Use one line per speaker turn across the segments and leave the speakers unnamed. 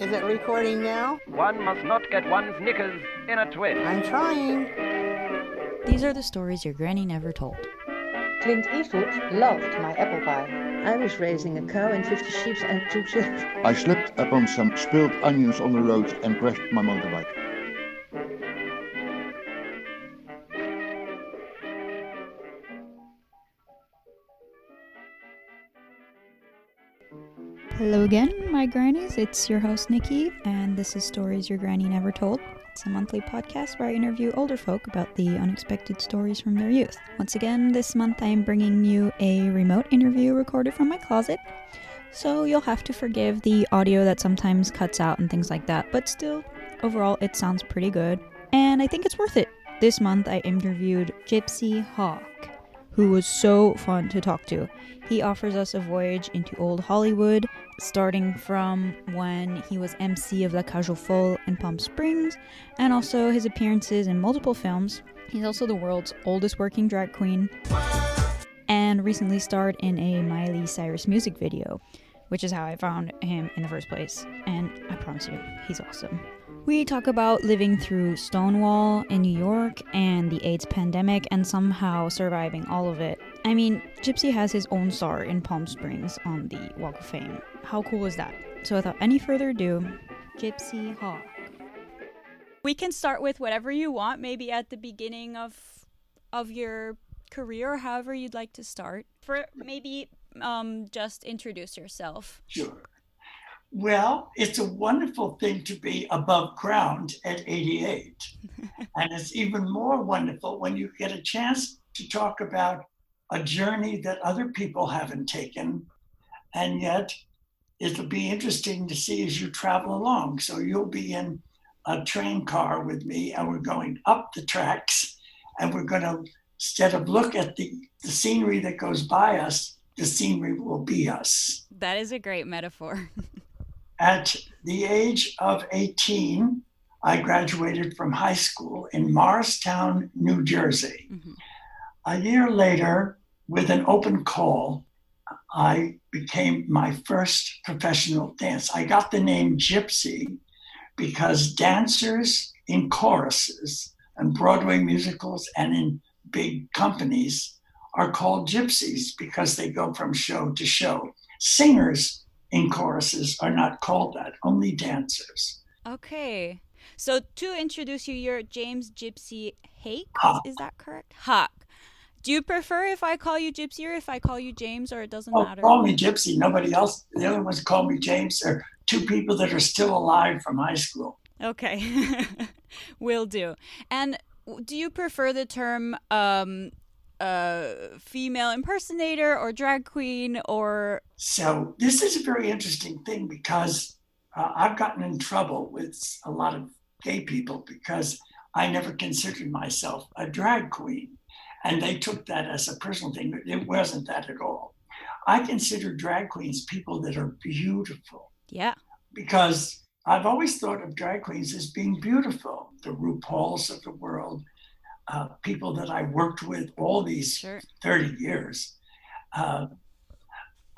Is it recording now?
One must not get one's knickers in a twist.
I'm trying.
These are the stories your granny never told.
Clint Eastwood loved my apple pie.
I was raising a cow and 50 sheep and two chickens.
I slipped upon some spilled onions on the road and crashed my motorbike.
Hello again, my grannies. It's your host, Nikki, and this is Stories Your Granny Never Told. It's a monthly podcast where I interview older folk about the unexpected stories from their youth. Once again, this month I am bringing you a remote interview recorded from my closet, so you'll have to forgive the audio that sometimes cuts out and things like that, but still, overall, it sounds pretty good, and I think it's worth it. This month I interviewed Gypsy Haake who was so fun to talk to. He offers us a voyage into old Hollywood, starting from when he was MC of La Cage aux Folles in Palm Springs, and also his appearances in multiple films. He's also the world's oldest working drag queen, and recently starred in a Miley Cyrus music video, which is how I found him in the first place. And I promise you, he's awesome. We talk about living through Stonewall in New York and the AIDS pandemic and somehow surviving all of it. I mean, Gypsy has his own star in Palm Springs on the Walk of Fame. How cool is that? So, without any further ado, Gypsy Haake. We can start with whatever you want, maybe at the beginning of of your career, however you'd like to start. For maybe um, just introduce yourself.
Sure. Well, it's a wonderful thing to be above ground at 88. and it's even more wonderful when you get a chance to talk about a journey that other people haven't taken. And yet, it'll be interesting to see as you travel along. So you'll be in a train car with me, and we're going up the tracks, and we're going to, instead of look at the, the scenery that goes by us, the scenery will be us.
That is a great metaphor.
At the age of 18, I graduated from high school in Morristown, New Jersey. Mm-hmm. A year later, with an open call, I became my first professional dance. I got the name Gypsy because dancers in choruses and Broadway musicals and in big companies are called gypsies because they go from show to show. Singers in choruses are not called that, only dancers.
Okay. So to introduce you, you're James Gypsy Hake. Haake. Is that correct? Haake. Do you prefer if I call you Gypsy or if I call you James, or it doesn't
oh,
matter?
Call me Gypsy. Nobody else. The other ones call me James. Are two people that are still alive from high school.
Okay, will do. And do you prefer the term um, a female impersonator or drag queen or
so this is a very interesting thing because uh, i've gotten in trouble with a lot of gay people because i never considered myself a drag queen. And they took that as a personal thing but it wasn't that at all. I consider drag queens people that are beautiful.
Yeah.
Because i've always thought of drag queens as being beautiful. The rupaul's of the world uh, people that I worked with all these sure. 30 years, uh,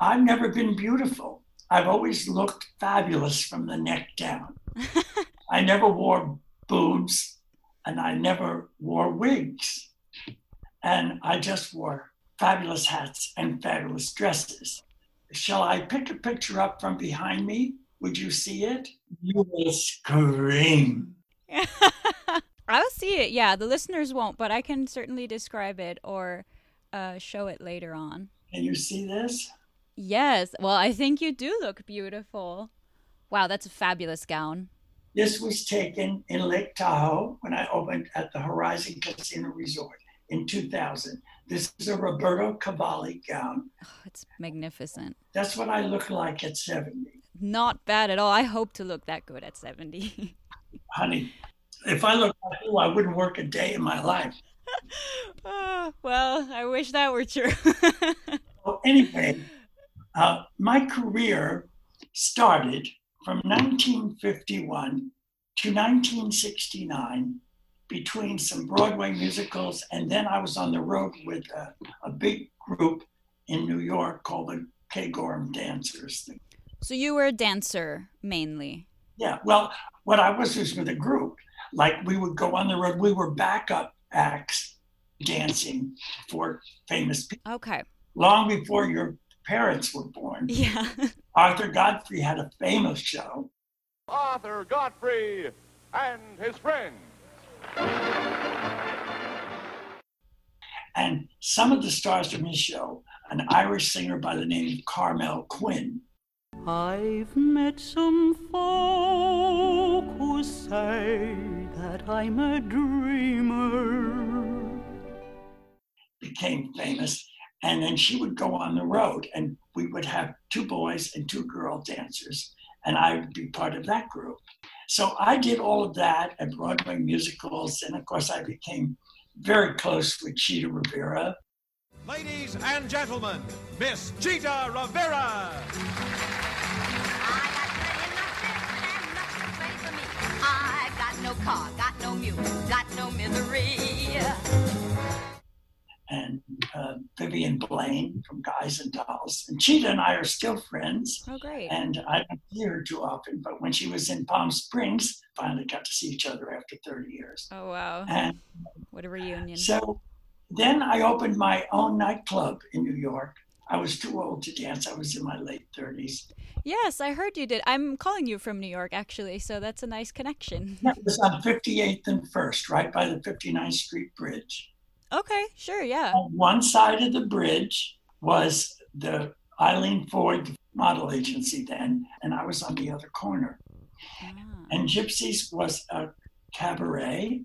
I've never been beautiful. I've always looked fabulous from the neck down. I never wore boobs and I never wore wigs. And I just wore fabulous hats and fabulous dresses. Shall I pick a picture up from behind me? Would you see it? You will scream.
I'll see it. Yeah, the listeners won't, but I can certainly describe it or uh, show it later on.
Can you see this?
Yes. Well, I think you do look beautiful. Wow, that's a fabulous gown.
This was taken in Lake Tahoe when I opened at the Horizon Casino Resort in 2000. This is a Roberto Cavalli gown.
Oh, it's magnificent.
That's what I look like at 70.
Not bad at all. I hope to look that good at 70.
Honey, if I looked like you, I wouldn't work a day in my life.
oh, well, I wish that were true.
well, anyway, uh, my career started from 1951 to 1969 between some Broadway musicals, and then I was on the road with a, a big group in New York called the K. Gorham Dancers.
So you were a dancer mainly?
Yeah. Well, what I was was with a group. Like we would go on the road. We were backup acts dancing for famous people.
Okay.
Long before your parents were born.
Yeah.
Arthur Godfrey had a famous show.
Arthur Godfrey and his friends.
And some of the stars from his show, an Irish singer by the name of Carmel Quinn.
I've met some folk who say that I'm a dreamer.
Became famous. And then she would go on the road, and we would have two boys and two girl dancers, and I would be part of that group. So I did all of that at Broadway musicals, and of course, I became very close with Chita Rivera.
Ladies and gentlemen, Miss Chita Rivera.
Got no car, got no mule, got no misery.
And uh, Vivian Blaine from Guys and Dolls. And Chita and I are still friends.
Oh, great.
And I don't see her too often, but when she was in Palm Springs, finally got to see each other after 30 years.
Oh, wow.
And
what a reunion.
So then I opened my own nightclub in New York. I was too old to dance. I was in my late 30s.
Yes, I heard you did. I'm calling you from New York, actually, so that's a nice connection.
That was on 58th and 1st, right by the 59th Street Bridge.
Okay, sure, yeah.
On one side of the bridge was the Eileen Ford model agency then, and I was on the other corner. Ah. And Gypsies was a cabaret,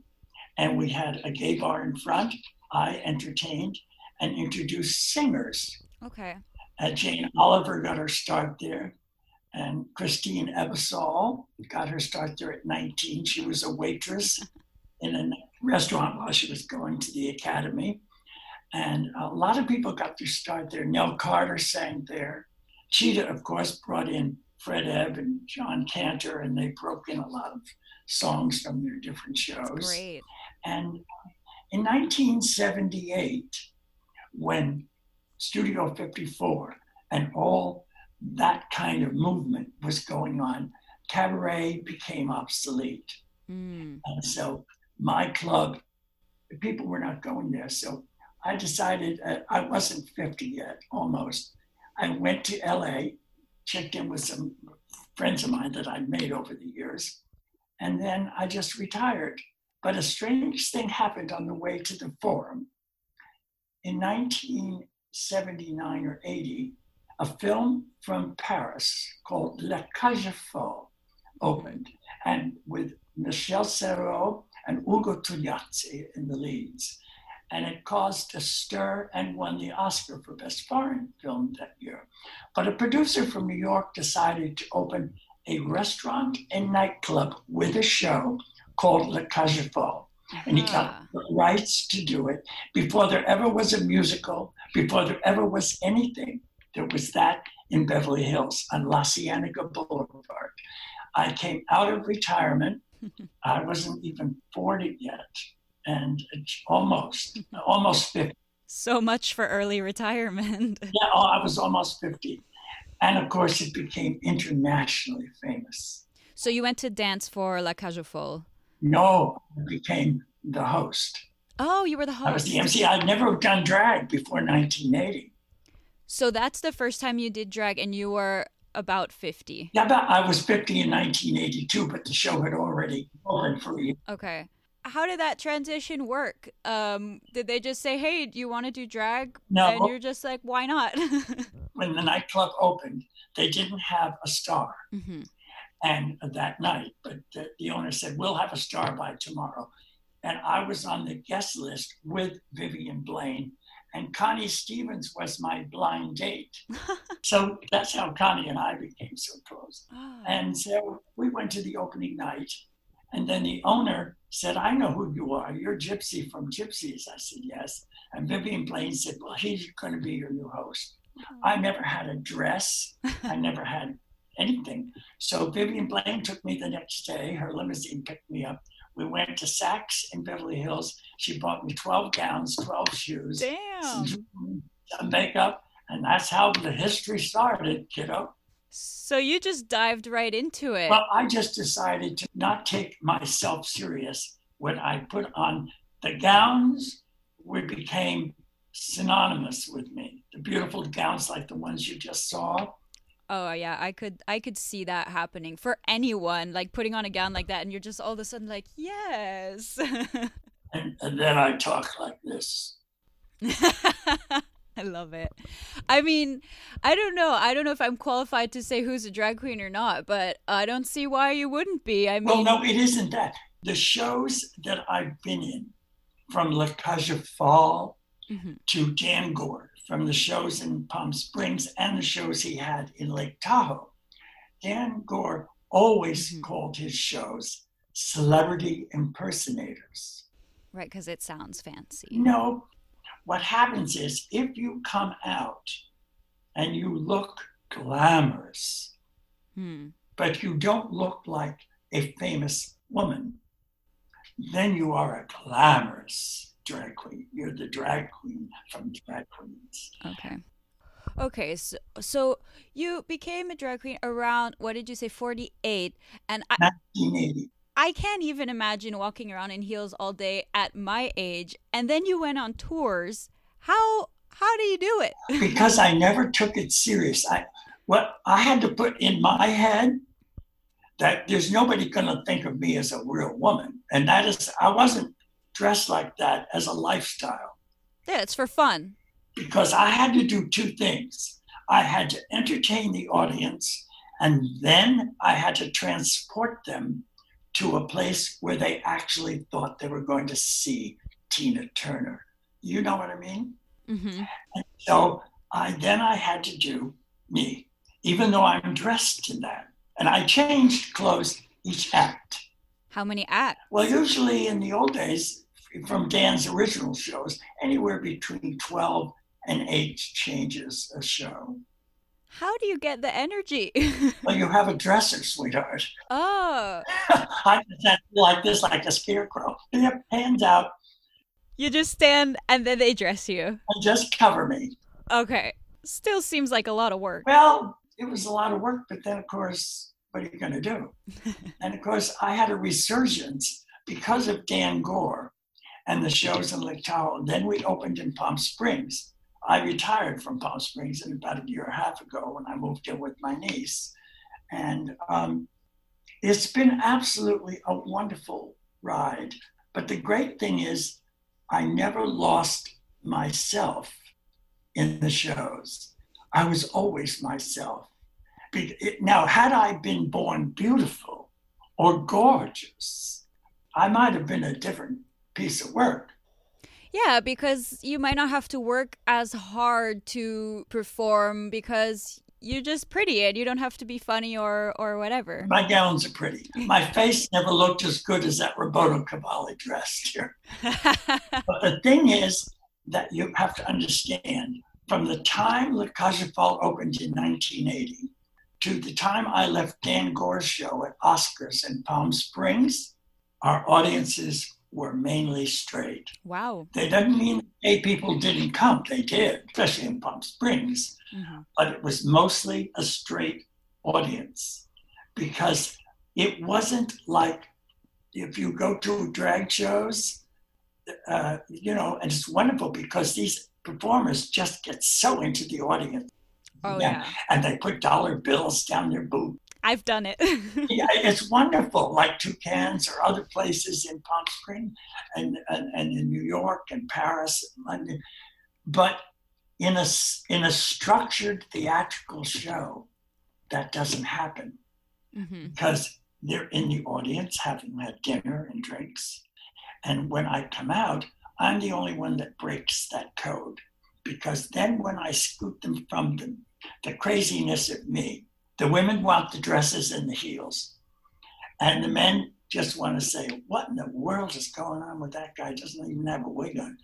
and we had a gay bar in front. I entertained and introduced singers.
Okay.
Uh, Jane Olivor got her start there, and Christine Ebersole got her start there at 19. She was a waitress in a restaurant while she was going to the academy. And a lot of people got their start there. Nell Carter sang there. Chita, of course, brought in Fred Ebb and John Kander, and they broke in a lot of songs from their different shows.
Great.
And in 1978, when Studio 54 and all that kind of movement was going on, cabaret became obsolete.
Mm.
And so my club, people were not going there. So I decided uh, I wasn't 50 yet, almost. I went to LA, checked in with some friends of mine that I'd made over the years, and then I just retired. But a strange thing happened on the way to the forum. In 1979 or 80, a film from Paris called La Cage Faux opened, and with Michel Serrault and Ugo Tognazzi in the leads. And it caused a stir and won the Oscar for Best Foreign Film that year. But a producer from New York decided to open a restaurant and nightclub with a show called Le Cage Faux. And he got ah. the rights to do it before there ever was a musical, before there ever was anything. There was that in Beverly Hills on La Cienega Boulevard. I came out of retirement. I wasn't even 40 yet, and it's almost, almost 50.
So much for early retirement.
yeah, oh, I was almost 50. And of course, it became internationally famous.
So you went to dance for La Cage Faux?
No, I became the host.
Oh, you were the host.
I was the MC. I'd never done drag before 1980.
So that's the first time you did drag, and you were about 50.
Yeah, about, I was 50 in 1982, but the show had already opened for you.
Okay. How did that transition work? Um, did they just say, "Hey, do you want to do drag?"
No.
And you're just like, "Why not?"
when the nightclub opened, they didn't have a star,
mm-hmm.
and that night, but the, the owner said, "We'll have a star by tomorrow," and I was on the guest list with Vivian Blaine, and Connie Stevens was my blind date. so that's how Connie and I became so close.
Oh.
And so we went to the opening night, and then the owner said, I know who you are. You're Gypsy from Gypsies. I said, Yes. And Vivian Blaine said, Well, he's going to be your new host.
Oh.
I never had a dress, I never had anything. So Vivian Blaine took me the next day. Her limousine picked me up. We went to Saks in Beverly Hills. She bought me 12 gowns, 12 shoes,
Damn.
some makeup, and that's how the history started, kiddo.
So you just dived right into it.
Well, I just decided to not take myself serious when I put on the gowns, which became synonymous with me. The beautiful gowns like the ones you just saw.
Oh yeah, I could I could see that happening for anyone, like putting on a gown like that, and you're just all of a sudden like, yes.
and, and then I talk like this.
I love it. I mean, I don't know. I don't know if I'm qualified to say who's a drag queen or not, but I don't see why you wouldn't be. I mean,
well, no, it isn't that. The shows that I've been in, from La Folles mm-hmm. to Dan Goor, from the shows in Palm Springs and the shows he had in Lake Tahoe, Dan Gore always mm-hmm. called his shows celebrity impersonators.
Right, because it sounds fancy.
No, what happens is if you come out and you look glamorous, hmm. but you don't look like a famous woman, then you are a glamorous drag queen. You're the drag queen from drag queens.
Okay. Okay, so so you became a drag queen around what did you say, forty eight, and
I, 1980.
I can't even imagine walking around in heels all day at my age. And then you went on tours. How how do you do it?
because I never took it serious. I what I had to put in my head that there's nobody going to think of me as a real woman, and that is I wasn't dressed like that as a lifestyle.
Yeah, it's for fun.
Because I had to do two things. I had to entertain the audience, and then I had to transport them to a place where they actually thought they were going to see Tina Turner. You know what I mean? Mm-hmm. And so I then I had to do me, even though I'm dressed in that. And I changed clothes each act.
How many acts?
Well, usually in the old days, from Dan's original shows, anywhere between 12 and 8 changes a show.
How do you get the energy?
well, you have a dresser, sweetheart.
Oh.
I just like this, like a scarecrow. You have hands out.
You just stand and then they dress you.
And just cover me.
Okay. Still seems like a lot of work.
Well, it was a lot of work, but then, of course, what are you going to do? and of course, I had a resurgence because of Dan Goor and the shows in Lake Tahoe. Then we opened in Palm Springs. I retired from Palm Springs in about a year and a half ago when I moved in with my niece. And um, it's been absolutely a wonderful ride. But the great thing is, I never lost myself in the shows. I was always myself. Now, had I been born beautiful or gorgeous, I might have been a different piece of work.
Yeah, because you might not have to work as hard to perform because you're just pretty and you don't have to be funny or or whatever.
My gowns are pretty. My face never looked as good as that Roberto Cavalli dress here. but the thing is that you have to understand from the time La aux Folles opened in 1980 to the time I left Dan Gore's show at Oscars in Palm Springs, our audiences were mainly straight.
Wow.
They doesn't mean gay people didn't come. They did, especially in Palm Springs. Mm-hmm. But it was mostly a straight audience because it wasn't like if you go to drag shows, uh, you know, and it's wonderful because these performers just get so into the audience.
Oh, yeah.
And they put dollar bills down their boot
I've done it.
yeah, it's wonderful, like Toucans or other places in Palm Springs and, and, and in New York and Paris and London. But in a, in a structured theatrical show, that doesn't happen mm-hmm. because they're in the audience having had dinner and drinks. And when I come out, I'm the only one that breaks that code because then when I scoot them from the, the craziness of me, the women want the dresses and the heels. And the men just want to say, What in the world is going on with that guy? Doesn't even have a wig on.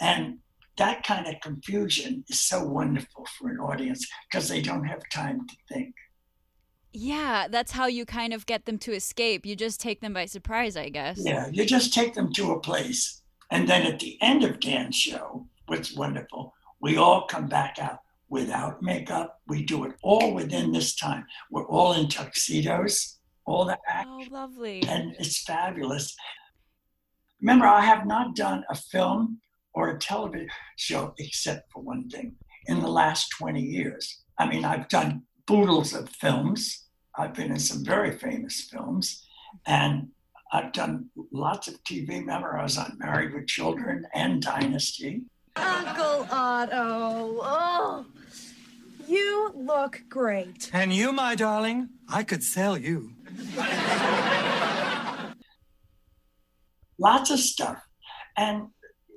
And that kind of confusion is so wonderful for an audience because they don't have time to think.
Yeah, that's how you kind of get them to escape. You just take them by surprise, I guess.
Yeah, you just take them to a place. And then at the end of Dan's show, what's wonderful, we all come back out without makeup. We do it all within this time. We're all in tuxedos, all the act.
Oh, lovely.
And it's fabulous. Remember, I have not done a film or a television show except for one thing in the last 20 years. I mean, I've done boodles of films. I've been in some very famous films. And I've done lots of TV. Remember, I was on Married with Children and Dynasty.
Uncle Otto, oh, you look great.
And you, my darling, I could sell you.
lots of stuff. And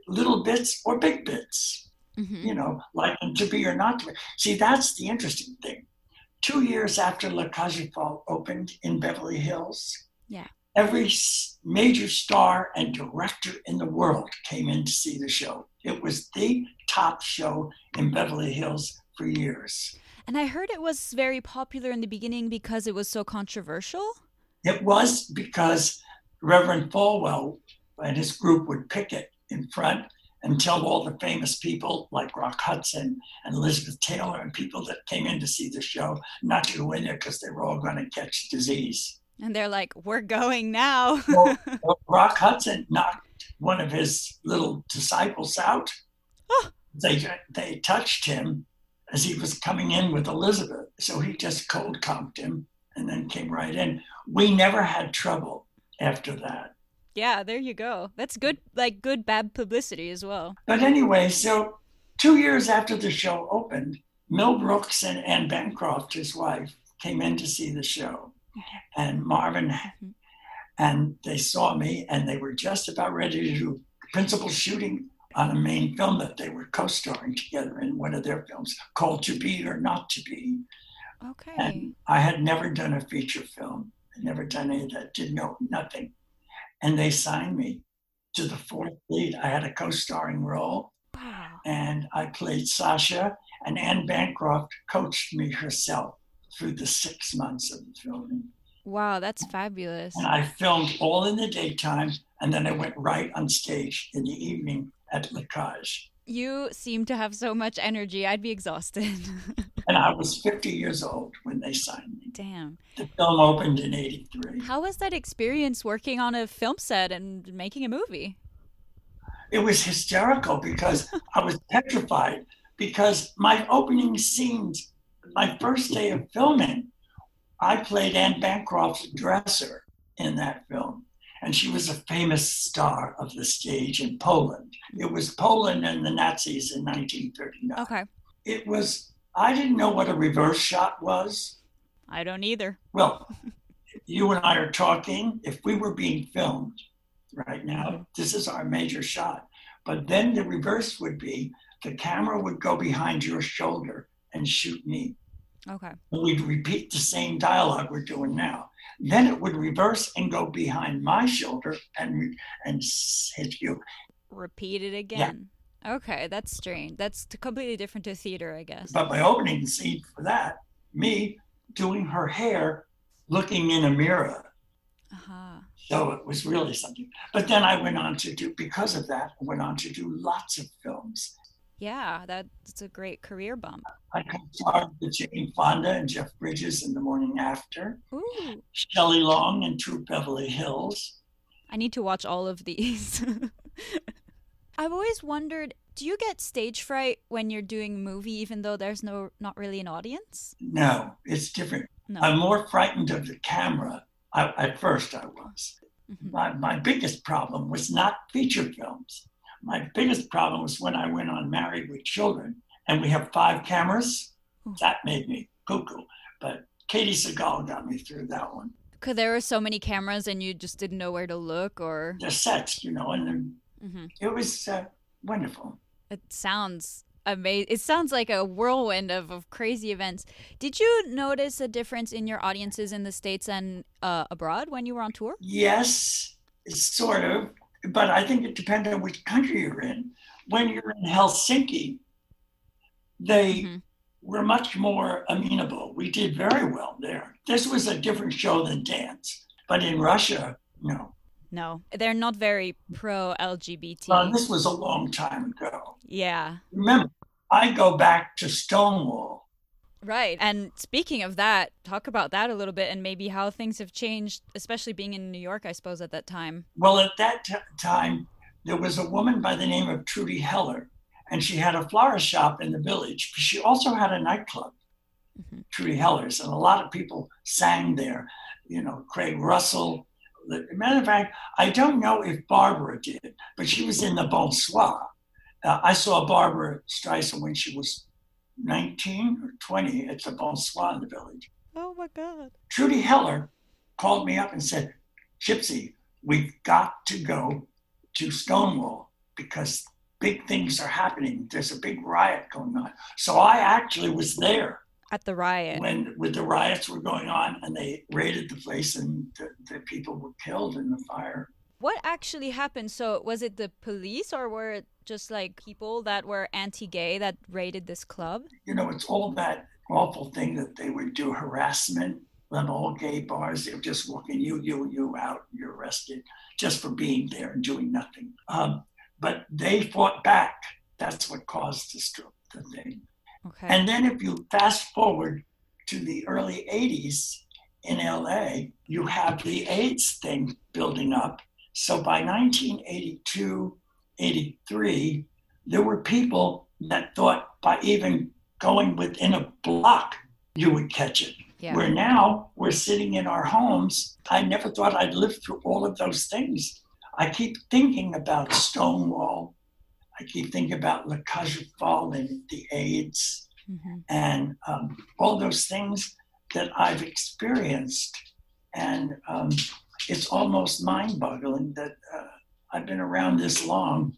little bits or big bits,
mm-hmm.
you know, like to be or not to be. See, that's the interesting thing. Two years after La Cage aux opened in Beverly Hills,
yeah,
every major star and director in the world came in to see the show. It was the top show in Beverly Hills for years.
And I heard it was very popular in the beginning because it was so controversial.
It was because Reverend Falwell and his group would picket in front and tell all the famous people like Rock Hudson and Elizabeth Taylor and people that came in to see the show not to go in there because they were all going to catch disease.
And they're like, we're going now.
well, Rock Hudson knocked one of his little disciples out.
Oh.
They, they touched him as he was coming in with Elizabeth. So he just cold comped him and then came right in. We never had trouble after that.
Yeah, there you go. That's good, like good bad publicity as well.
But anyway, so two years after the show opened, Mel Brooks and Anne Bancroft, his wife, came in to see the show. And Marvin, mm-hmm. and they saw me, and they were just about ready to do principal shooting on a main film that they were co-starring together in one of their films called To Be or Not to Be.
Okay.
And I had never done a feature film. I never done any of that. Didn't know nothing and they signed me to the fourth lead. I had a co-starring role,
wow.
and I played Sasha. And Anne Bancroft coached me herself through the six months of the filming.
Wow, that's fabulous.
And I filmed all in the daytime, and then I went right on stage in the evening at Cage.
You seem to have so much energy. I'd be exhausted.
and I was 50 years old when they signed me.
Damn.
The film opened in 83.
How was that experience working on a film set and making a movie?
It was hysterical because I was petrified because my opening scenes, my first day of filming, I played Anne Bancroft's dresser in that film and she was a famous star of the stage in Poland. It was Poland and the Nazis in 1939.
Okay.
It was, I didn't know what a reverse shot was.
I don't either.
Well, you and I are talking. If we were being filmed right now, this is our major shot. But then the reverse would be the camera would go behind your shoulder and shoot me.
Okay.
And We'd repeat the same dialogue we're doing now. Then it would reverse and go behind my shoulder and and hit you.
Repeat it again. Yeah. Okay, that's strange. That's completely different to theater, I guess.
But my opening scene for that, me doing her hair, looking in a mirror.
Uh-huh.
So it was really something. But then I went on to do, because of that, I went on to do lots of films.
Yeah, that's a great career bump.
I co-starred with Jane Fonda and Jeff Bridges in The Morning After.
Ooh.
Shelley Long in Troop Beverly Hills.
I need to watch all of these. I've always wondered, do you get stage fright when you're doing a movie even though there's no not really an audience?
No, it's different.
No.
I'm more frightened of the camera. I, at first I was.
Mm-hmm.
My, my biggest problem was not feature films my biggest problem was when I went on Married with Children, and we have five cameras. That made me cuckoo. But Katey Sagal got me through that one.
Because there were so many cameras, and you just didn't know where to look, or
the sets, you know, and then
mm-hmm.
it was uh, wonderful.
It sounds amazing. It sounds like a whirlwind of, of crazy events. Did you notice a difference in your audiences in the states and uh, abroad when you were on tour?
Yes, sort of but I think it depends on which country you're in. When you're in Helsinki, they mm-hmm. were much more amenable. We did very well there. This was a different show than dance, but in Russia, no.
No, they're not very pro LGBT.
Well, this was a long time ago.
Yeah.
Remember, I go back to Stonewall.
Right. And speaking of that, talk about that a little bit and maybe how things have changed, especially being in New York, I suppose, at that time.
Well, at that t- time, there was a woman by the name of Trudy Heller, and she had a florist shop in the village. But she also had a nightclub, mm-hmm. Trudy Heller's, and a lot of people sang there. You know, Craig Russell. Matter of fact, I don't know if Barbara did, but she was in the Bonsoir. Uh, I saw Barbara Streisand when she was 19 or 20 at the Bonsoir in the village.
Oh my God.
Trudy Heller called me up and said, Gypsy, we've got to go to Stonewall because big things are happening. There's a big riot going on. So I actually was there
at the riot
when with the riots were going on and they raided the place and the, the people were killed in the fire.
What actually happened? So was it the police or were it just like people that were anti-gay that raided this club?
You know, it's all that awful thing that they would do harassment on all gay bars. They were just walking you, you, you out, you're arrested just for being there and doing nothing. Um, but they fought back. That's what caused the, the thing. Okay. And then if you fast forward to the early 80s in LA, you have the AIDS thing building up. So by 1982, 83, there were people that thought by even going within a block, you would catch it. Yeah. Where now we're sitting in our homes. I never thought I'd live through all of those things. I keep thinking about Stonewall. I keep thinking about La Fall and the AIDS mm-hmm. and um, all those things that I've experienced. And um, it's almost mind boggling that uh, I've been around this long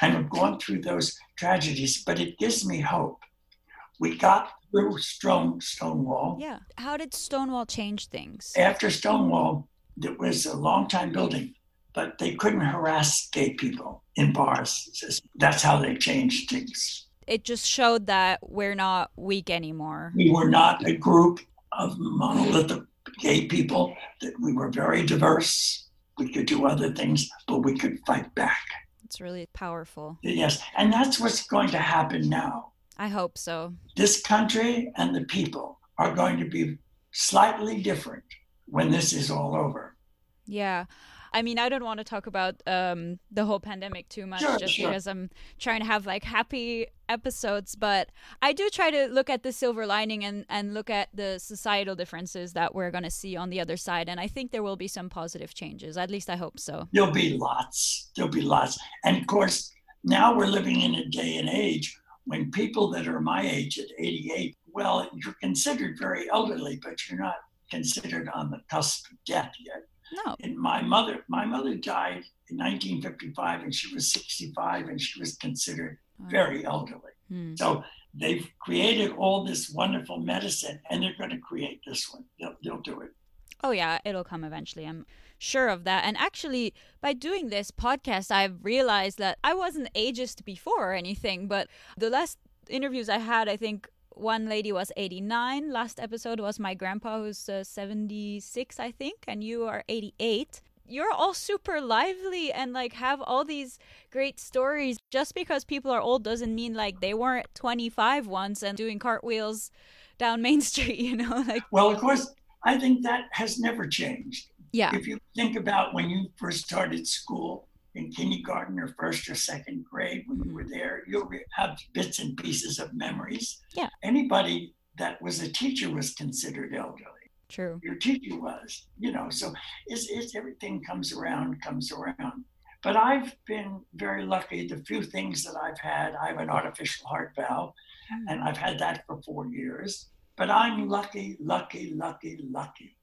and have gone through those tragedies, but it gives me hope. We got through Stone, Stonewall.
Yeah. How did Stonewall change things?
After Stonewall, it was a long time building, but they couldn't harass gay people in bars. That's how they changed things.
It just showed that we're not weak anymore.
We were not a group of monolithic gay people, that we were very diverse we could do other things, but we could fight back.
It's really powerful.
Yes. And that's what's going to happen now.
I hope so.
This country and the people are going to be slightly different when this is all over.
Yeah. I mean, I don't want to talk about um, the whole pandemic too much sure, just sure. because I'm trying to have like happy episodes, but I do try to look at the silver lining and, and look at the societal differences that we're going to see on the other side. And I think there will be some positive changes. At least I hope so.
There'll be lots. There'll be lots. And of course, now we're living in a day and age when people that are my age at 88, well, you're considered very elderly, but you're not considered on the cusp of death yet.
No.
And my mother, my mother died in 1955, and she was 65, and she was considered very elderly. Hmm. So they've created all this wonderful medicine, and they're going to create this one. They'll, they'll do it.
Oh yeah, it'll come eventually. I'm sure of that. And actually, by doing this podcast, I've realized that I wasn't ageist before or anything, but the last interviews I had, I think one lady was 89 last episode was my grandpa who's uh, 76 i think and you are 88 you're all super lively and like have all these great stories. Just because people are old doesn't mean like they weren't 25 once and doing cartwheels down main street you know like
well of course i think that has never changed.
Yeah.
If you think about when you first started school in kindergarten or first or second grade when you were there. You'll have bits and pieces of memories.
Yeah.
Anybody that was a teacher was considered elderly.
True.
Your teacher was, you know, so it's, it's everything comes around, comes around. But I've been very lucky. The few things that I've had, I have an artificial heart valve, mm. and I've had that for four years. But I'm lucky, lucky, lucky, lucky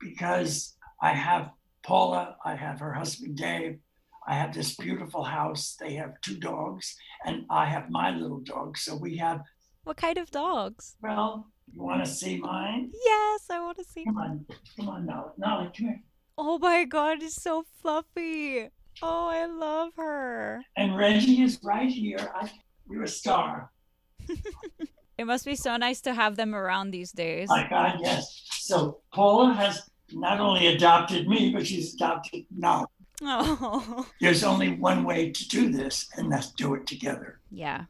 because I have Paula, I have her husband Dave, I have this beautiful house. They have two dogs, and I have my little dog. So we have.
What kind of dogs?
Well, you want to see mine?
Yes, I want to see.
Come on, come on, now, now, come here.
Oh my God, it's so fluffy. Oh, I love her.
And Reggie is right here. I, you're a star.
it must be so nice to have them around these days.
My God, yes. So Paula has not only adopted me, but she's adopted now
Oh.
There's only one way to do this, and that's do it together.
Yeah.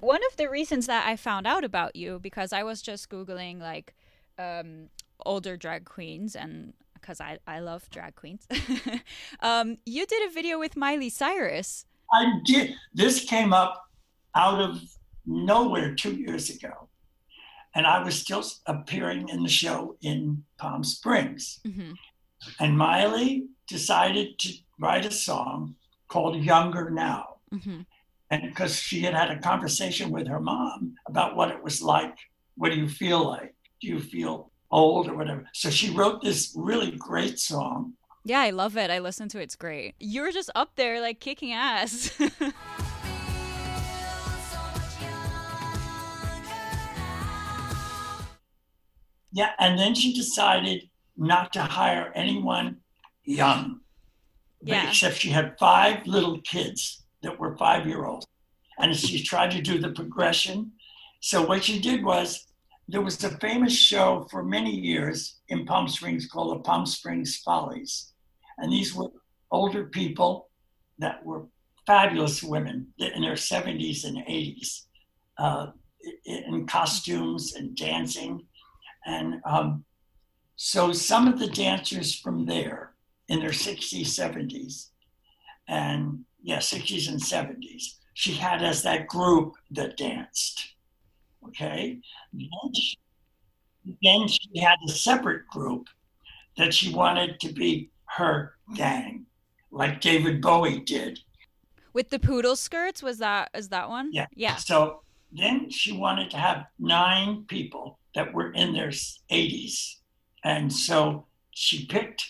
One of the reasons that I found out about you because I was just googling like um, older drag queens and because I, I love drag queens. um, you did a video with Miley Cyrus.
I did. This came up out of nowhere two years ago. And I was still appearing in the show in Palm Springs. Mm-hmm. And Miley decided to write a song called Younger Now. Mm-hmm. And because she had had a conversation with her mom about what it was like. What do you feel like? Do you feel old or whatever? So she wrote this really great song.
Yeah, I love it. I listen to it. It's great. You're just up there like kicking ass.
yeah, and then she decided not to hire anyone young. Yeah. Except she had five little kids that were five year olds. And she tried to do the progression. So what she did was there was a famous show for many years in Palm Springs called the Palm Springs Follies. And these were older people that were fabulous women in their 70s and 80s uh, in costumes and dancing. And um, so some of the dancers from there in their 60s, 70s, and yeah, 60s and 70s, she had as that group that danced. Okay. Then she, then she had a separate group that she wanted to be her gang, like David Bowie did.
With the poodle skirts, was that is that one?
Yeah.
Yeah.
So then she wanted to have nine people that were in their 80s. And so she picked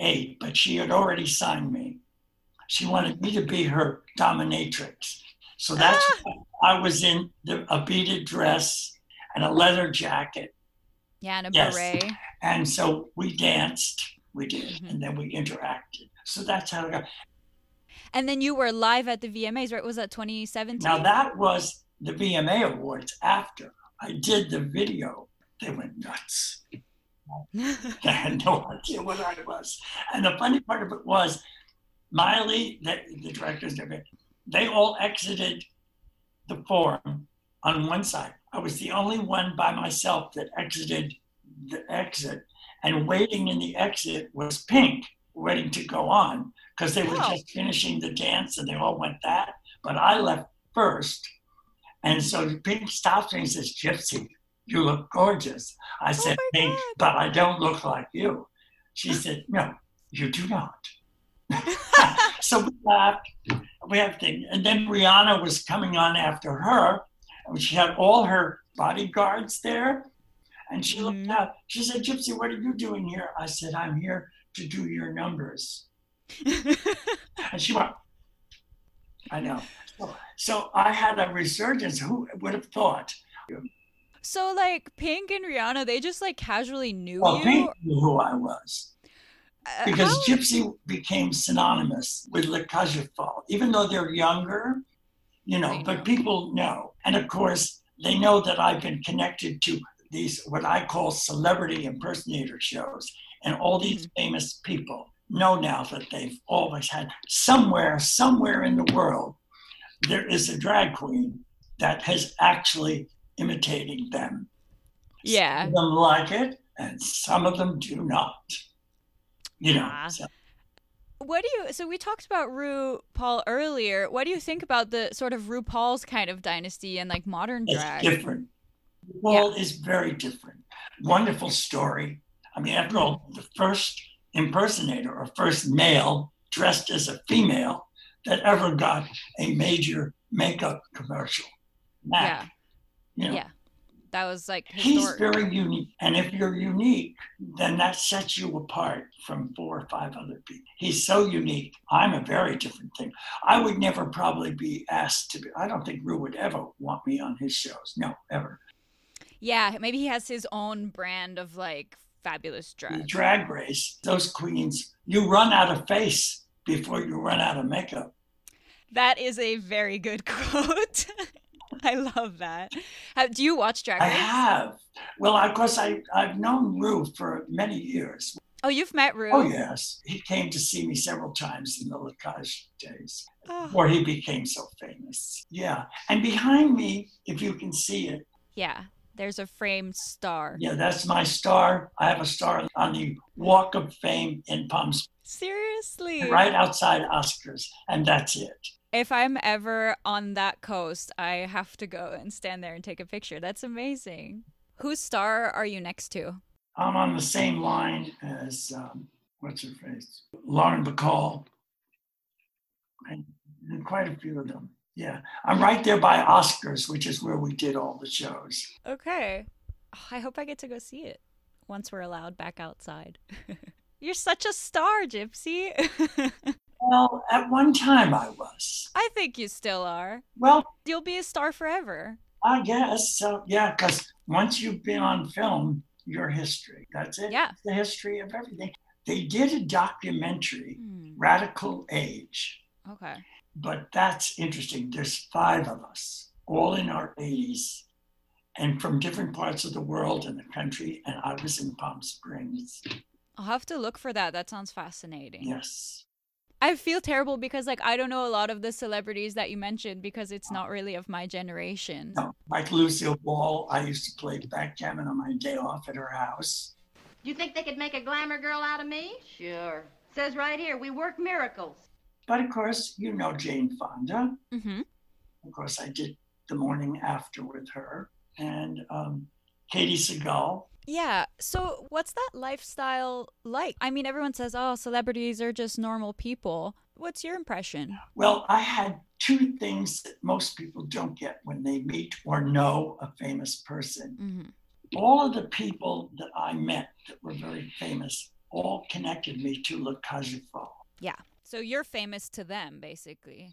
eight, but she had already signed me. She wanted me to be her dominatrix. So that's ah! I was in the, a beaded dress and a leather jacket.
Yeah, and a yes. beret.
And so we danced, we did, mm-hmm. and then we interacted. So that's how it got.
And then you were live at the VMAs, right? Was that 2017?
Now that was the VMA Awards after I did the video. They went nuts. I had no idea what I was. And the funny part of it was Miley, the, the directors they all exited the forum on one side. I was the only one by myself that exited the exit. And waiting in the exit was Pink, waiting to go on because they were just finishing the dance and they all went that. But I left first. And so Pink stops me and says, Gypsy, you look gorgeous. I oh said, Pink, but I don't look like you. She said, No, you do not. so we laughed. We have things. And then Rihanna was coming on after her. And she had all her bodyguards there. And she looked mm-hmm. out. She said, Gypsy, what are you doing here? I said, I'm here to do your numbers. and she went, I know. So, so I had a resurgence. Who would have thought?
So like Pink and Rihanna, they just like casually knew
well,
you.
Pink knew who I was because How? Gypsy became synonymous with Le Cagefol, even though they're younger, you know, but people know. And of course, they know that I've been connected to these, what I call celebrity impersonator shows. And all these mm-hmm. famous people know now that they've always had somewhere, somewhere in the world, there is a drag queen that has actually imitating them.
Yeah.
Some of them like it, and some of them do not you know. Ah. So.
What do you? So we talked about RuPaul earlier. What do you think about the sort of RuPaul's kind of dynasty and like modern drag?
It's different. RuPaul yeah. is very different. Wonderful story. I mean, after all, the first impersonator or first male dressed as a female that ever got a major makeup commercial. Mac,
yeah. You know, yeah. That was like
historic. he's very unique and if you're unique then that sets you apart from four or five other people he's so unique i'm a very different thing. I would never probably be asked to be i don't think Ru would ever want me on his shows no ever.
Yeah maybe he has his own brand of like fabulous drag
drag race those queens you run out of face before you run out of makeup.
That is a very good quote I love that. Have, do you watch Drag Race?
I have. Well, of course, I, I've known Ru for many years.
Oh, you've met Ru?
Oh, yes. He came to see me several times in the Lacage days
Oh.
before he became so famous. Yeah. And behind me, if you can see it,
Yeah, there's a framed star.
yeah, that's my star. I have a star on the Walk of Fame in Palm Springs,
Seriously?
right outside Oscars, and that's it.
If I'm ever on that coast, I have to go and stand there and take a picture. That's amazing. Whose star are you next to?
I'm on the same line as um, what's her face, Lauren Bacall, and, and quite a few of them. Yeah, I'm right there by Oscars, which is where we did all the shows.
Okay. Oh, I hope I get to go see it once we're allowed back outside. You're such a star, Gypsy.
Well, at one time I was.
I think you still are.
Well,
You'll be a star forever.
I guess so. Yeah, because once you've been on film, your history. That's it.
Yeah.
It's the history of everything. They did a documentary,
Hmm.
Radical Age.
Okay.
But that's interesting. There's five of us, all in our 80s, and from different parts of the world and the country. And I was in Palm Springs.
I'll have to look for that. That sounds fascinating.
Yes.
I feel terrible because like I don't know a lot of the celebrities that you mentioned because it's not really of my generation.
No, like Lucille Ball, I used to play backgammon on my day off at her house.
Do you think they could make a glamour girl out of me? Sure. Says right here, we work miracles.
But of course, you know Jane Fonda.
Mm-hmm.
Of course, I did the morning after with her. And um, Katie Seagal.
Yeah. So, what's that lifestyle like? I mean, everyone says, "Oh, celebrities are just normal people." What's your impression?
Well, I had two things that most people don't get when they meet or know a famous person.
Mm-hmm.
All of the people that I met that were very famous all connected me to Le Fall.
Yeah. So you're famous to them, basically.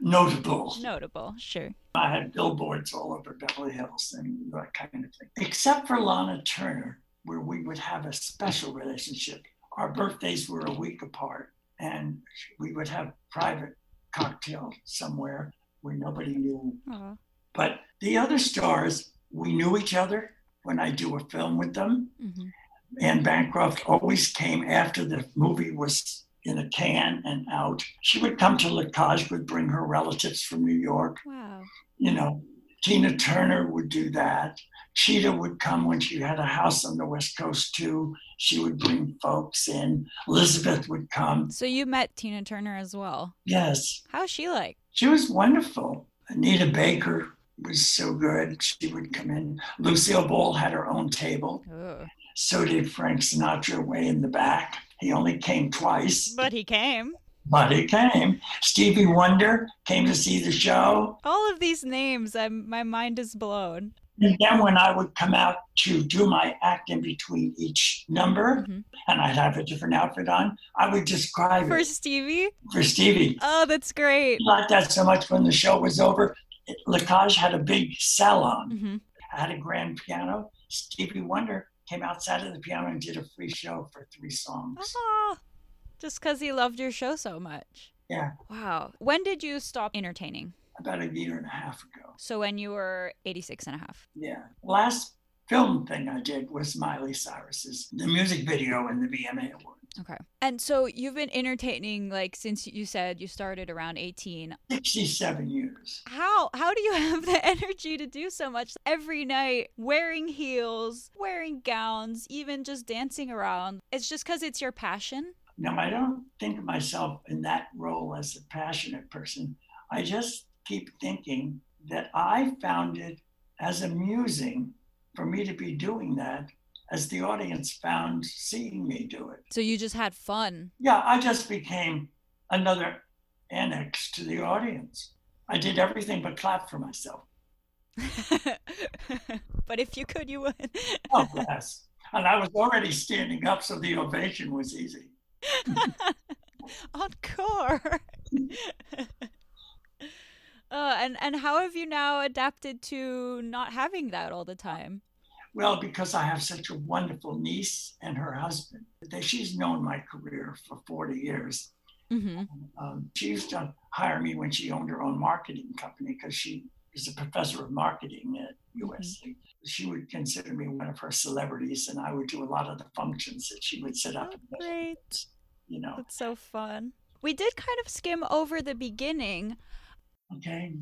Notable.
Notable, sure.
I had billboards all over Beverly Hills and that kind of thing. Except for Lana Turner, where we would have a special relationship. Our birthdays were a week apart, and we would have private cocktail somewhere where nobody knew.
Aw.
But the other stars, we knew each other when I do a film with them.
Mhm.
Anne Bancroft always came after the movie was in a can and out. She would come to La Cage, would bring her relatives from New York.
Wow.
You know, Tina Turner would do that. Chita would come when she had a house on the West Coast too. She would bring folks in. Elizabeth would come.
So you met Tina Turner as well.
Yes,
How's she like?
she was wonderful. Anita Baker was so good. She would come in. Lucille Ball had her own table.
Ugh.
So did Frank Sinatra way in the back. He only came twice,
But he came.
but he came. Stevie Wonder came to see the show.
All of these names, I'm, my mind is blown.
And then when I would come out to do my act in between each number,
Mhm.
and I'd have a different outfit on, I would describe
For
it
Stevie?
for Stevie.
Oh, that's great.
Liked that so much when the show was over. La had a big salon.
hmm
had a grand piano. Stevie Wonder came outside of the piano and did a free show for three songs.
Oh, just because he loved your show so much.
Yeah,
Wow. When did you stop entertaining?
about a year and a half ago.
So when you were 86 and a half.
Yeah. Last film thing I did was Miley Cyrus's the music video and the VMA Award.
Okay. And so you've been entertaining like since you said you started around 18.
67 years.
How how do you have the energy to do so much every night wearing heels, wearing gowns, even just dancing around? It's just cuz it's your passion?
Now, I don't think of myself in that role as a passionate person. I just keep thinking that I found it as amusing for me to be doing that as the audience found seeing me do it.
So you just had fun.
Yeah, I just became another annex to the audience. I did everything but clap for myself.
but if you could you would.
Oh, yes. And I was already standing up, so the ovation was easy.
Encore. uh, and and how have you now adapted to not having that all the time?
Well, because I have such a wonderful niece and her husband. that She's known my career for 40 years.
Mm-hmm.
Um, she used to hire me when she owned her own marketing company because she is a professor of marketing at USC. She would consider me one of her celebrities, and I would do a lot of the functions that she would set up.
Oh, great.
You know,
That's so fun. We did kind of skim over the beginning.
Okay.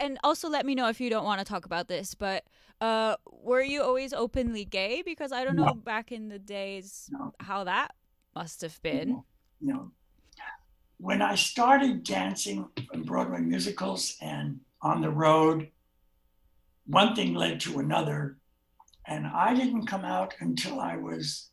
And also let me know if you don't want to talk about this, but uh, were you always openly gay? Because I don't know back in the days
No.
how that must have been.
you know, when I started dancing in Broadway musicals and on the road, one thing led to another. And I didn't come out until I was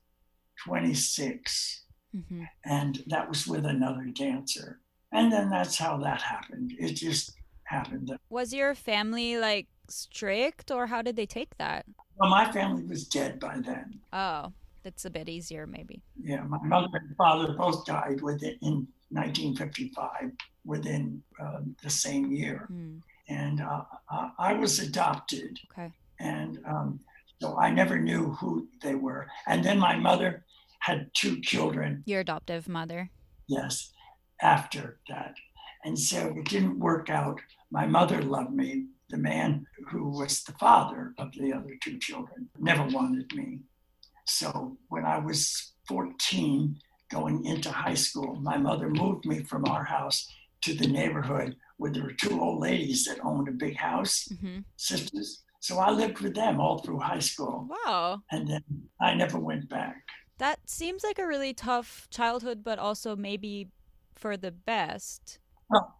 26.
Mm-hmm.
And that was with another dancer. And then that's how that happened. It just happened.
Was your family like strict or how did they take that?
Well, my family was dead by then.
Oh, that's a bit easier maybe.
Yeah, my mother and father both died within in 1955, within uh, the same year.
Hmm.
And uh, I- I was adopted,
Okay.
and um, so I never knew who they were. And then my mother had two children,
Your adoptive mother.
yes, after that. And so it didn't work out. My mother loved me. The man who was the father of the other two children never wanted me. So when I was 14, going into high school, my mother moved me from our house to the neighborhood where there were two old ladies that owned a big house,
Mm-hmm.
sisters. So I lived with them all through high school.
Wow.
And then I never went back.
That seems like a really tough childhood, but also maybe for the best.
Well,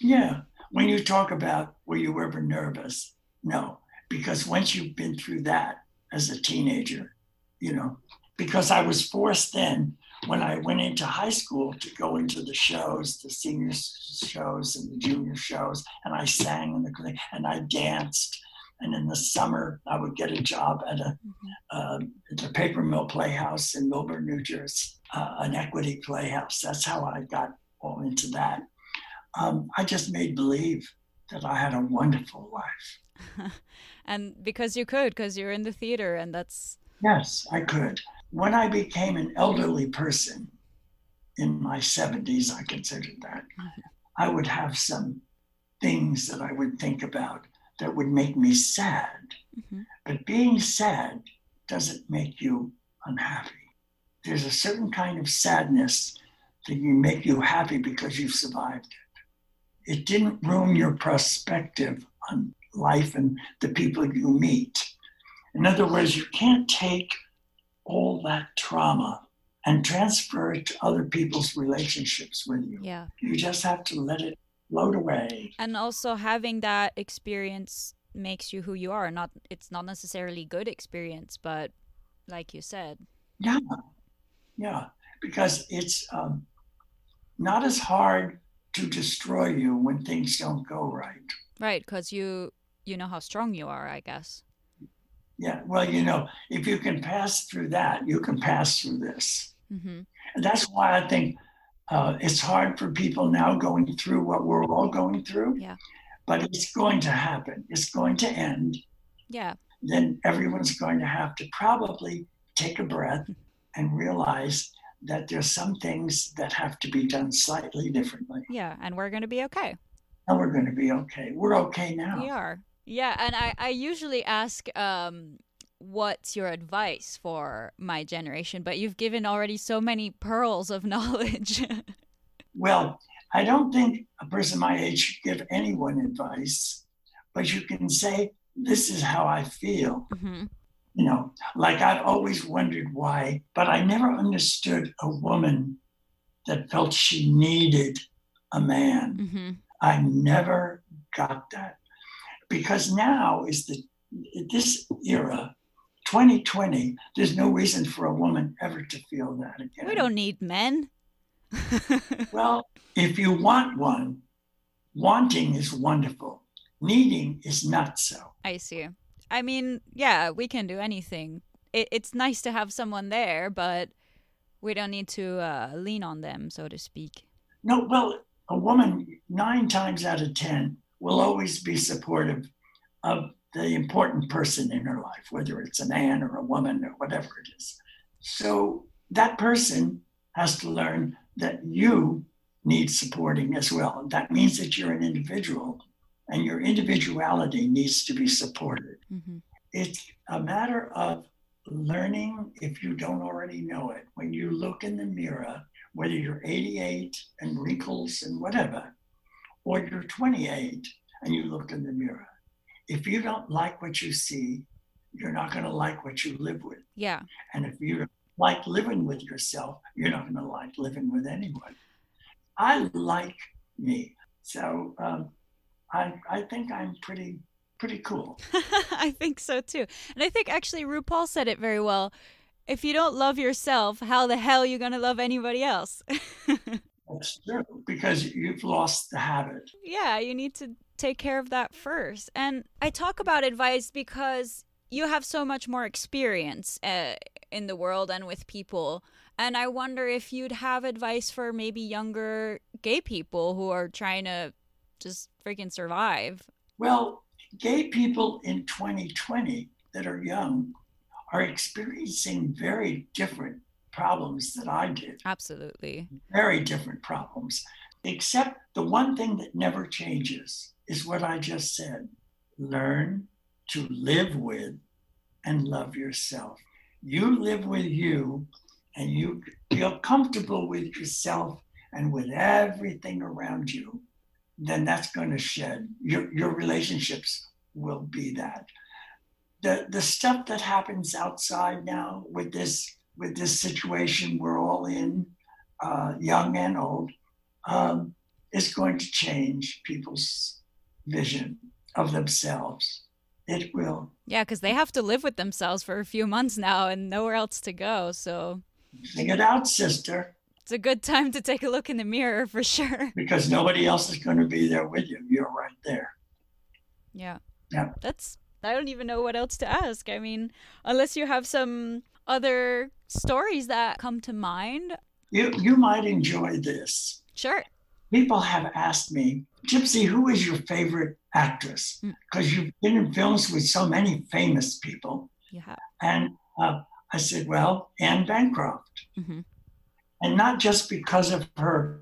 yeah. When you talk about were you ever nervous? No, because once you've been through that as a teenager, you know, because I was forced then when I went into high school to go into the shows, the senior shows and the junior shows, and I sang in the and I danced. And in the summer, I would get a job at a um, at the Paper Mill Playhouse in Millburn, New Jersey, uh, an equity playhouse. That's how I got all into that. Um, I just made believe that I had a wonderful life.
and because you could, because you're in the theater, and that's
Yes, I could. When I became an elderly person in my 70s, I considered that, I would have some things that I would think about that would make me sad. But being sad doesn't make you unhappy. There's a certain kind of sadness that you make you happy because you've survived it. Didn't ruin your perspective on life and the people you meet. In other words, you can't take all that trauma and transfer it to other people's relationships with you.
yeah.
You just have to let it float away.
And also having that experience makes you who you are. Not it's not necessarily good experience, but like you said,
Yeah, yeah, because it's um, not as hard to destroy you when things don't go right.
right? Because you you know how strong you are, I guess.
Yeah, well, you know, if you can pass through that, you can pass through this.
Mm-hmm.
And that's why I think uh, it's hard for people now going through what we're all going through.
Yeah.
But it's going to happen. It's going to end.
Yeah.
Then everyone's going to have to probably take a breath and realize that there's some things that have to be done slightly differently.
Yeah, and we're gonna be okay.
And we're going to be okay. We're okay now.
We are. Yeah, and I, I usually ask um what's your advice for my generation, but you've given already so many pearls of knowledge.
Well, I don't think a person my age should give anyone advice, but you can say, This is how I feel.
mm-hmm.
You know, like I've always wondered why, but I never understood a woman that felt she needed a man.
Mm-hmm.
I never got that because now is the this era 2020 there's no reason for a woman ever to feel that again
We don't need men.
well if you want one wanting is wonderful needing is not so
I see. I mean, yeah, we can do anything. It, it's nice to have someone there, but we don't need to uh, lean on them, so to speak.
no well a woman nine times out of ten will always be supportive of the important person in her life whether it's a man or a woman or whatever it is so that person has to learn that you need supporting as well that means that you're an individual and your individuality needs to be supported.
Mm-hmm.
It's a matter of learning if you don't already know it. When you look in the mirror, whether you're 88 and wrinkles and whatever, or you're 28 and you look in the mirror, if you don't like what you see, you're not going to like what you live with.
Yeah.
And if you like living with yourself, you're not going to like living with anyone. I like me. So um, I, I think I'm pretty pretty cool.
I think so too. And I think actually RuPaul said it very well. If you don't love yourself, how the hell are you going to love anybody else?
That's true because you've lost the habit.
Yeah, you need to take care of that first. And I talk about advice because you have so much more experience uh, in the world and with people. And I wonder if you'd have advice for maybe younger gay people who are trying to just freaking survive.
Well, gay people in 2020 that are young are experiencing very different problems that I did.
Absolutely.
Very different problems. Except the one thing that never changes is what I just said learn to live with and love yourself. You live with you and you feel comfortable with yourself and with everything around you, then that's going to shed. Your, your relationships will be that. The, the stuff that happens outside now with this with this situation we're all in, uh, young and old, um, is going to change people's vision of themselves. It will.
Yeah, because they have to live with themselves for a few months now and nowhere else to go. So,
sing it out, sister.
It's a good time to take a look in the mirror for sure.
Because nobody else is going to be there with you. You're right there.
Yeah.
Yeah.
That's, I don't even know what else to ask. I mean, unless you have some other stories that come to mind.
You, you might enjoy this.
Sure.
People have asked me, Gypsy, who is your favorite actress? Because mm. you've been in films with so many famous people.
Yeah.
And uh, I said, well, Anne Bancroft.
Mm-hmm.
And not just because of her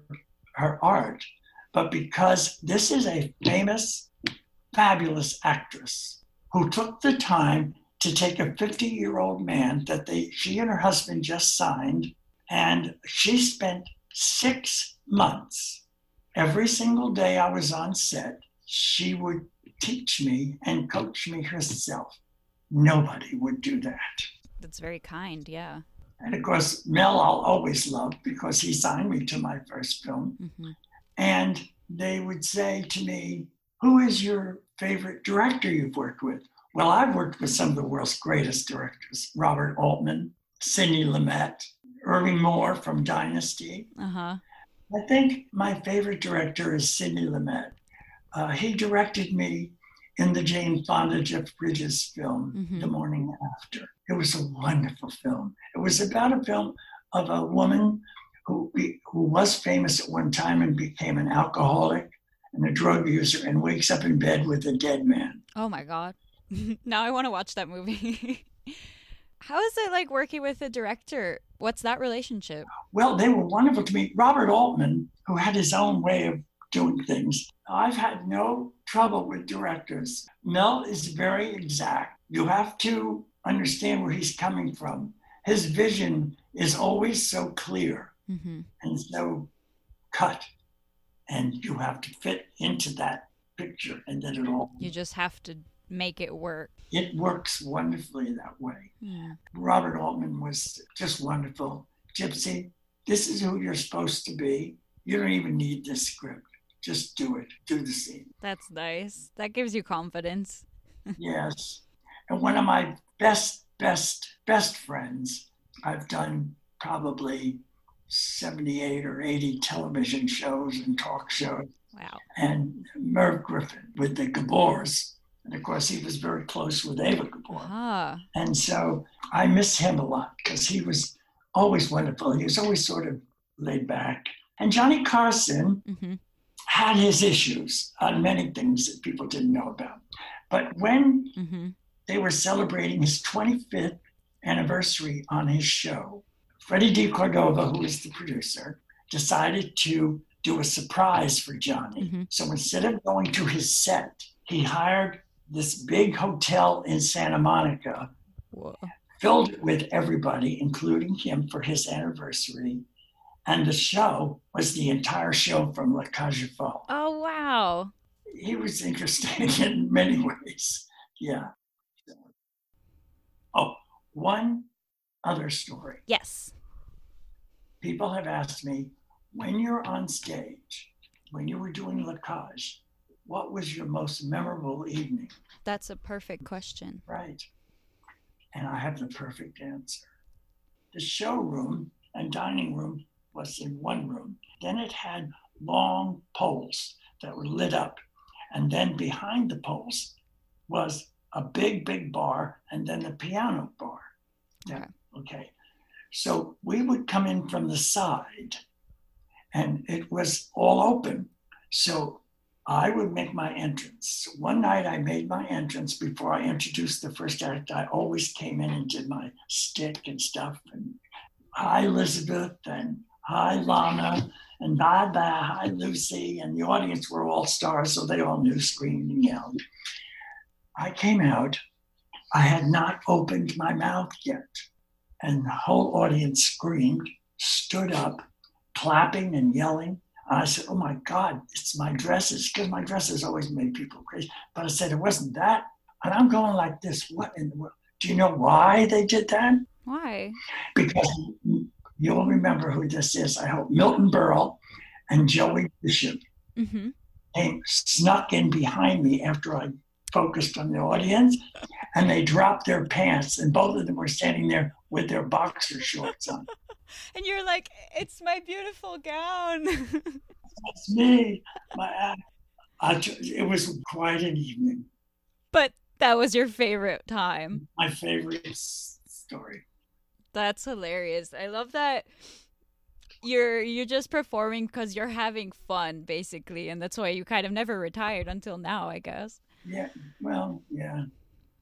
her art, but because this is a famous, fabulous actress who took the time to take a 50 year old man that they she and her husband just signed, and she spent six months every single day I was on set. She would teach me and coach me herself. Nobody would do that.
That's very kind, yeah.
And of course, Mel, I'll always love because he signed me to my first film.
Mm-hmm.
And they would say to me, Who is your favorite director you've worked with? Well, I've worked with some of the world's greatest directors Robert Altman, Sidney Lumet, Irving Moore from Dynasty.
Uh-huh.
I think my favorite director is Sidney Lumet. Uh, he directed me in the Jane Fonda Jeff Bridges film,
mm-hmm.
The Morning After. It was a wonderful film. It was about a film of a woman who, who was famous at one time and became an alcoholic and a drug user and wakes up in bed with a dead man.
Oh my God. now I want to watch that movie. How is it like working with a director? What's that relationship?
Well, they were wonderful to me. Robert Altman, who had his own way of doing things, I've had no trouble with directors. Mel is very exact. You have to understand where he's coming from. His vision is always so clear
mm-hmm.
and so cut, and you have to fit into that picture, and then it all.
You just have to make it work.
It works wonderfully that way.
Yeah.
Robert Altman was just wonderful. Gypsy, this is who you're supposed to be. You don't even need this script. Just do it. Do the scene.
That's nice. That gives you confidence.
yes. And one of my best, best, best friends, I've done probably 78 or 80 television shows and talk shows.
Wow.
And Merv Griffin with the Gabors and of course, he was very close with Eva Gabor.
Ah.
And so I miss him a lot because he was always wonderful. He was always sort of laid back. And Johnny Carson
mm-hmm.
had his issues on many things that people didn't know about. But when
mm-hmm.
They were celebrating his 25th anniversary on his show, Freddie de Cordova, who was the producer, decided to do a surprise for Johnny. Mm-hmm. So instead of going to his set, he hired this big hotel in Santa Monica, Whoa. filled it with everybody, including him, for his anniversary. And the show was the entire show from La Cage Folles.
Oh, wow.
He was interesting in many ways. Yeah. Oh, one other story.
Yes.
People have asked me when you're on stage, when you were doing La Cage, what was your most memorable evening?
That's a perfect question.
Right. And I have the perfect answer. The showroom and dining room was in one room. Then it had long poles that were lit up. And then behind the poles was a big, big bar and then the piano bar. Yeah. Okay. So we would come in from the side and it was all open. So I would make my entrance. One night I made my entrance before I introduced the first act. I always came in and did my stick and stuff. And hi, Elizabeth, and hi, Lana, and bye bye, hi, Lucy. And the audience were all stars, so they all knew, screamed and yelled. I came out. I had not opened my mouth yet. And the whole audience screamed, stood up, clapping and yelling. And I said, Oh my God, it's my dresses, because my dresses always made people crazy. But I said, It wasn't that. And I'm going like this. What in the world? Do you know why they did that?
Why?
Because you'll remember who this is, I hope. Milton Berle and Joey Bishop mm-hmm. came, snuck in behind me after I focused on the audience and they dropped their pants and both of them were standing there with their boxer shorts on.
And you're like it's my beautiful gown.
That's me. My I, it was quite an evening.
But that was your favorite time.
My favorite story.
That's hilarious. I love that you're you're just performing because you're having fun basically and that's why you kind of never retired until now i guess
yeah, well, yeah.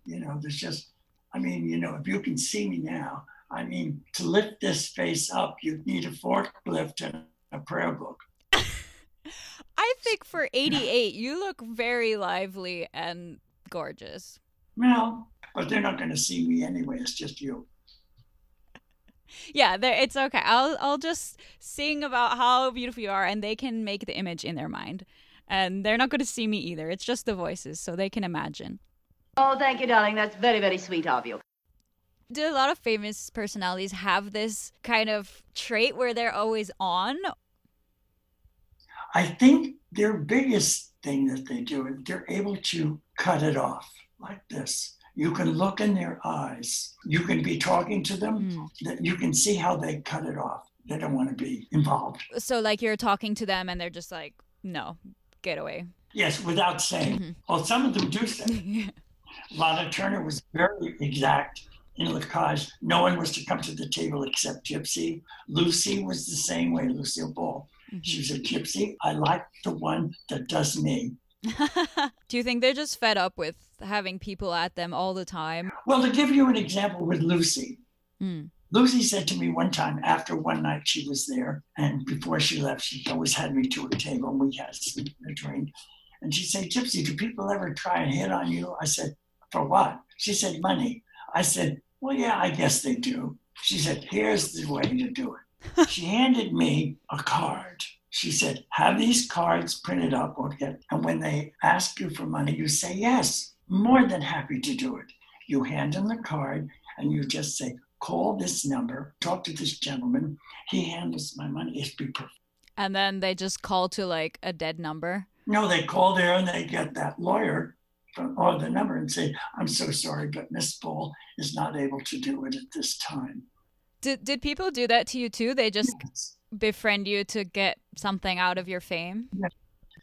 You know, there's just, I mean, you know, if you can see me now, I mean, to lift this face up, you'd need a forklift and a prayer book.
I think for 88, you look very lively and gorgeous.
Well, but they're not going to see me anyway. It's just you.
Yeah, it's okay. I'll I'll just sing about how beautiful you are, and they can make the image in their mind and they're not going to see me either. It's just the voices, so they can imagine.
Oh, thank you, darling. That's very, very sweet of you.
Do a lot of famous personalities have this kind of trait where they're always on?
I think their biggest thing that they do is they're able to cut it off like this. You can look in their eyes. You can be talking to them. Mm. That you can see how they cut it off. They don't want to be involved.
So, like, you're talking to them, and they're just like, "No, getaway.
Yes, without saying. Mm-hmm. Well, some of them do say. Lana Turner was very exact in La Cage. No one was to come to the table except Gypsy. Lucy was the same way, Lucille Ball. Mm-hmm. She was a gypsy. I like the one that does me.
do you think they're just fed up with having people at them all the time?
Well, to give you an example with Lucy, mm. Lucy said to me one time after one night she was there, and before she left, she always had me to her table and we had a drink. And she said, Gypsy, do people ever try and hit on you? I said, For what? She said, Money. I said, Well, yeah, I guess they do. She said, Here's the way to do it. she handed me a card. She said, Have these cards printed up or get, and when they ask you for money, you say yes. More than happy to do it. You hand them the card and you just say, call this number, talk to this gentleman. He handles my money. It's be perfect.
And then they just call to like a dead number?
No, they call there and they get that lawyer from, or the number and say, I'm so sorry, but Miss Ball is not able to do it at this time.
Did, did people do that to you too? They just yes. befriend you to get something out of your fame?
Yes.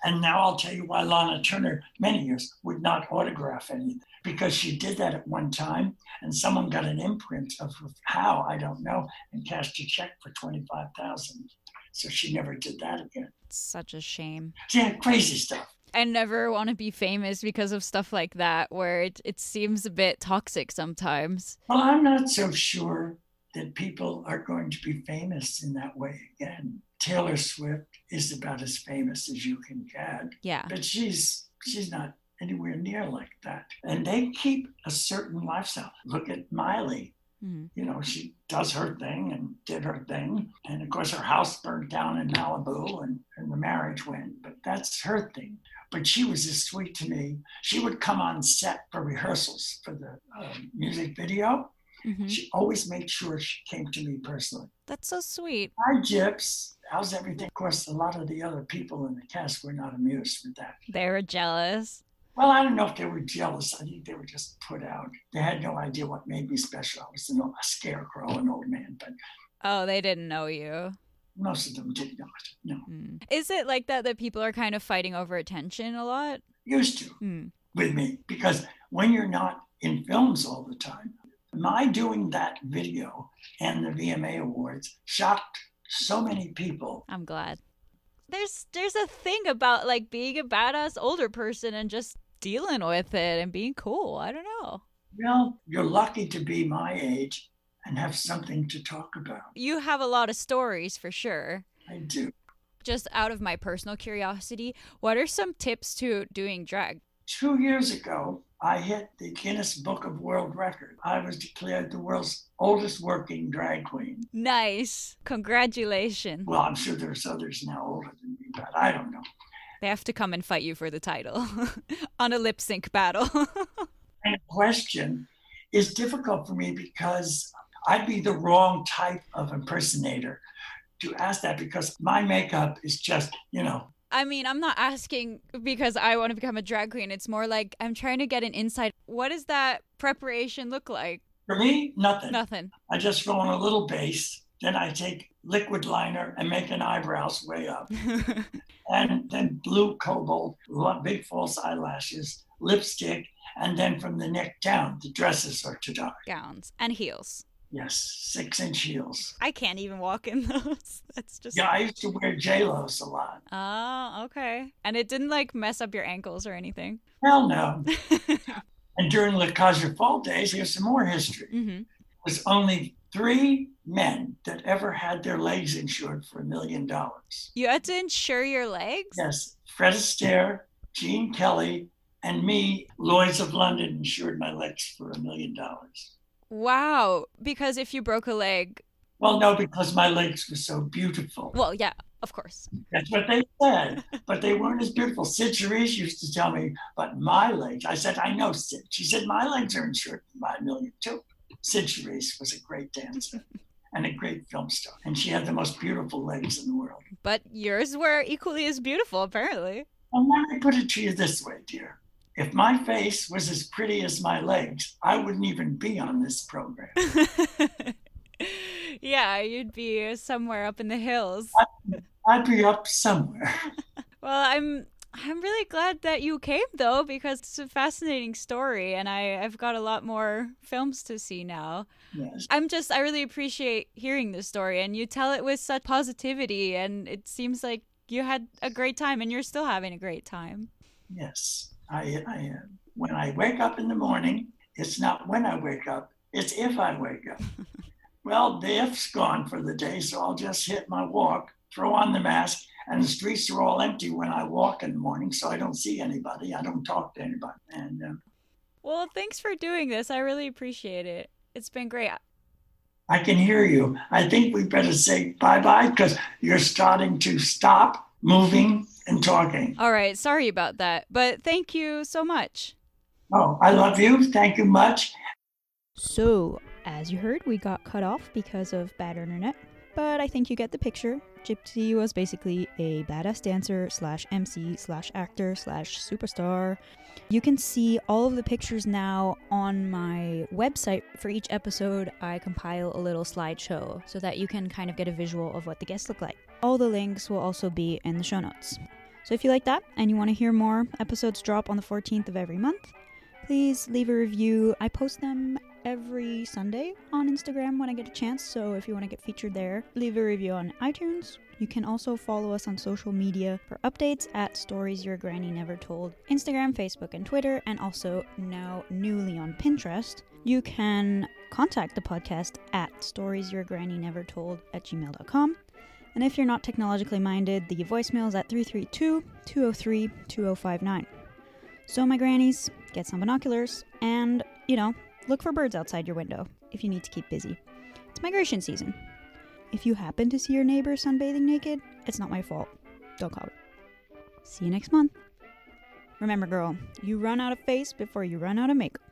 And now I'll tell you why Lana Turner, many years, would not autograph anything because she did that at one time and someone got an imprint of how, I don't know, and cashed a check for 25000 So she never did that again.
It's such a shame.
Yeah, crazy stuff.
I never want to be famous because of stuff like that, where it, it seems a bit toxic sometimes.
Well, I'm not so sure that people are going to be famous in that way again. Taylor Swift is about as famous as you can get.
Yeah.
But she's she's not anywhere near like that. And they keep a certain lifestyle. Look at Miley.
Mm-hmm.
You know, she does her thing and did her thing. And of course, her house burned down in Malibu and, and the marriage went, but that's her thing. But she was as sweet to me. She would come on set for rehearsals for the uh, music video.
Mm-hmm.
She always made sure she came to me personally.
That's so sweet.
Hi, Gyps. How's everything? Of course, a lot of the other people in the cast were not amused with that.
They were jealous.
Well, I don't know if they were jealous. I think they were just put out. They had no idea what made me special. I was a scarecrow, an old man, but.
Oh, they didn't know you.
Most of them did not. No.
Mm. Is it like that that people are kind of fighting over attention a lot?
Used to
mm.
with me because when you're not in films all the time, my doing that video and the VMA Awards shocked so many people.
I'm glad. There's there's a thing about like being a badass older person and just dealing with it and being cool. I don't know.
Well, you're lucky to be my age and have something to talk about.
You have a lot of stories for sure.
I do.
Just out of my personal curiosity, what are some tips to doing drag?
Two years ago, I hit the Guinness Book of World Record. I was declared the world's oldest working drag queen.
Nice. Congratulations.
Well, I'm sure there's others now older than me, but I don't know.
They have to come and fight you for the title on a lip sync battle.
and question is difficult for me because I'd be the wrong type of impersonator to ask that because my makeup is just, you know,
I mean, I'm not asking because I want to become a drag queen. It's more like I'm trying to get an insight. What does that preparation look like?
For me, nothing.
Nothing.
I just go on a little base. Then I take liquid liner and make an eyebrows way up. and then blue cobalt, big false eyelashes, lipstick, and then from the neck down, the dresses are to die.
Gowns and heels.
Yes, six inch heels.
I can't even walk in those. That's just.
Yeah, I used to wear J-Los a lot.
Oh, okay. And it didn't like mess up your ankles or anything?
Hell no. and during Le Fall days, here's some more history.
Mm-hmm.
was only three men that ever had their legs insured for a million dollars.
You had to insure your legs?
Yes. Fred Astaire, Gene Kelly, and me, Lloyds of London, insured my legs for a million dollars.
Wow. Because if you broke a leg.
Well, no, because my legs were so beautiful.
Well, yeah, of course.
That's what they said, but they weren't as beautiful. Cyd Charisse used to tell me, but my legs. I said, I know, Cyd. She said, my legs are insured by a million too. Cyd Charisse was a great dancer and a great film star, and she had the most beautiful legs in the world.
But yours were equally as beautiful, apparently.
Well, let me put it to you this way, dear. If my face was as pretty as my legs, I wouldn't even be on this program.
yeah, you'd be somewhere up in the hills.
I'd, I'd be up somewhere.
well, I'm I'm really glad that you came though because it's a fascinating story and I I've got a lot more films to see now.
Yes.
I'm just I really appreciate hearing the story and you tell it with such positivity and it seems like you had a great time and you're still having a great time.
Yes. I, I am. When I wake up in the morning, it's not when I wake up, it's if I wake up. well, the if's gone for the day, so I'll just hit my walk, throw on the mask, and the streets are all empty when I walk in the morning, so I don't see anybody. I don't talk to anybody. And uh,
well, thanks for doing this. I really appreciate it. It's been great.
I can hear you. I think we better say bye bye because you're starting to stop moving and talking.
All right. Sorry about that. But thank you so much.
Oh, I love you. Thank you much.
So, as you heard, we got cut off because of bad internet, but I think you get the picture. Gypsy was basically a badass dancer slash MC slash actor slash superstar. You can see all of the pictures now on my website. For each episode, I compile a little slideshow so that you can kind of get a visual of what the guests look like. All the links will also be in the show notes. So if you like that and you want to hear more, episodes drop on the 14th of every month. Please leave a review. I post them every Sunday on Instagram when I get a chance, so if you want to get featured there, leave a review on iTunes. You can also follow us on social media for updates at Stories Your Granny Never Told, Instagram, Facebook, and Twitter, and also now newly on Pinterest. You can contact the podcast at Stories Your Granny Never Told at gmail.com.
And if you're not technologically minded, the voicemail is at 332 203 2059. So, my grannies, get some binoculars and, you know, look for birds outside your window if you need to keep busy. It's migration season. If you happen to see your neighbor sunbathing naked, it's not my fault. Don't call me. See you next month. Remember, girl, you run out of face before you run out of makeup.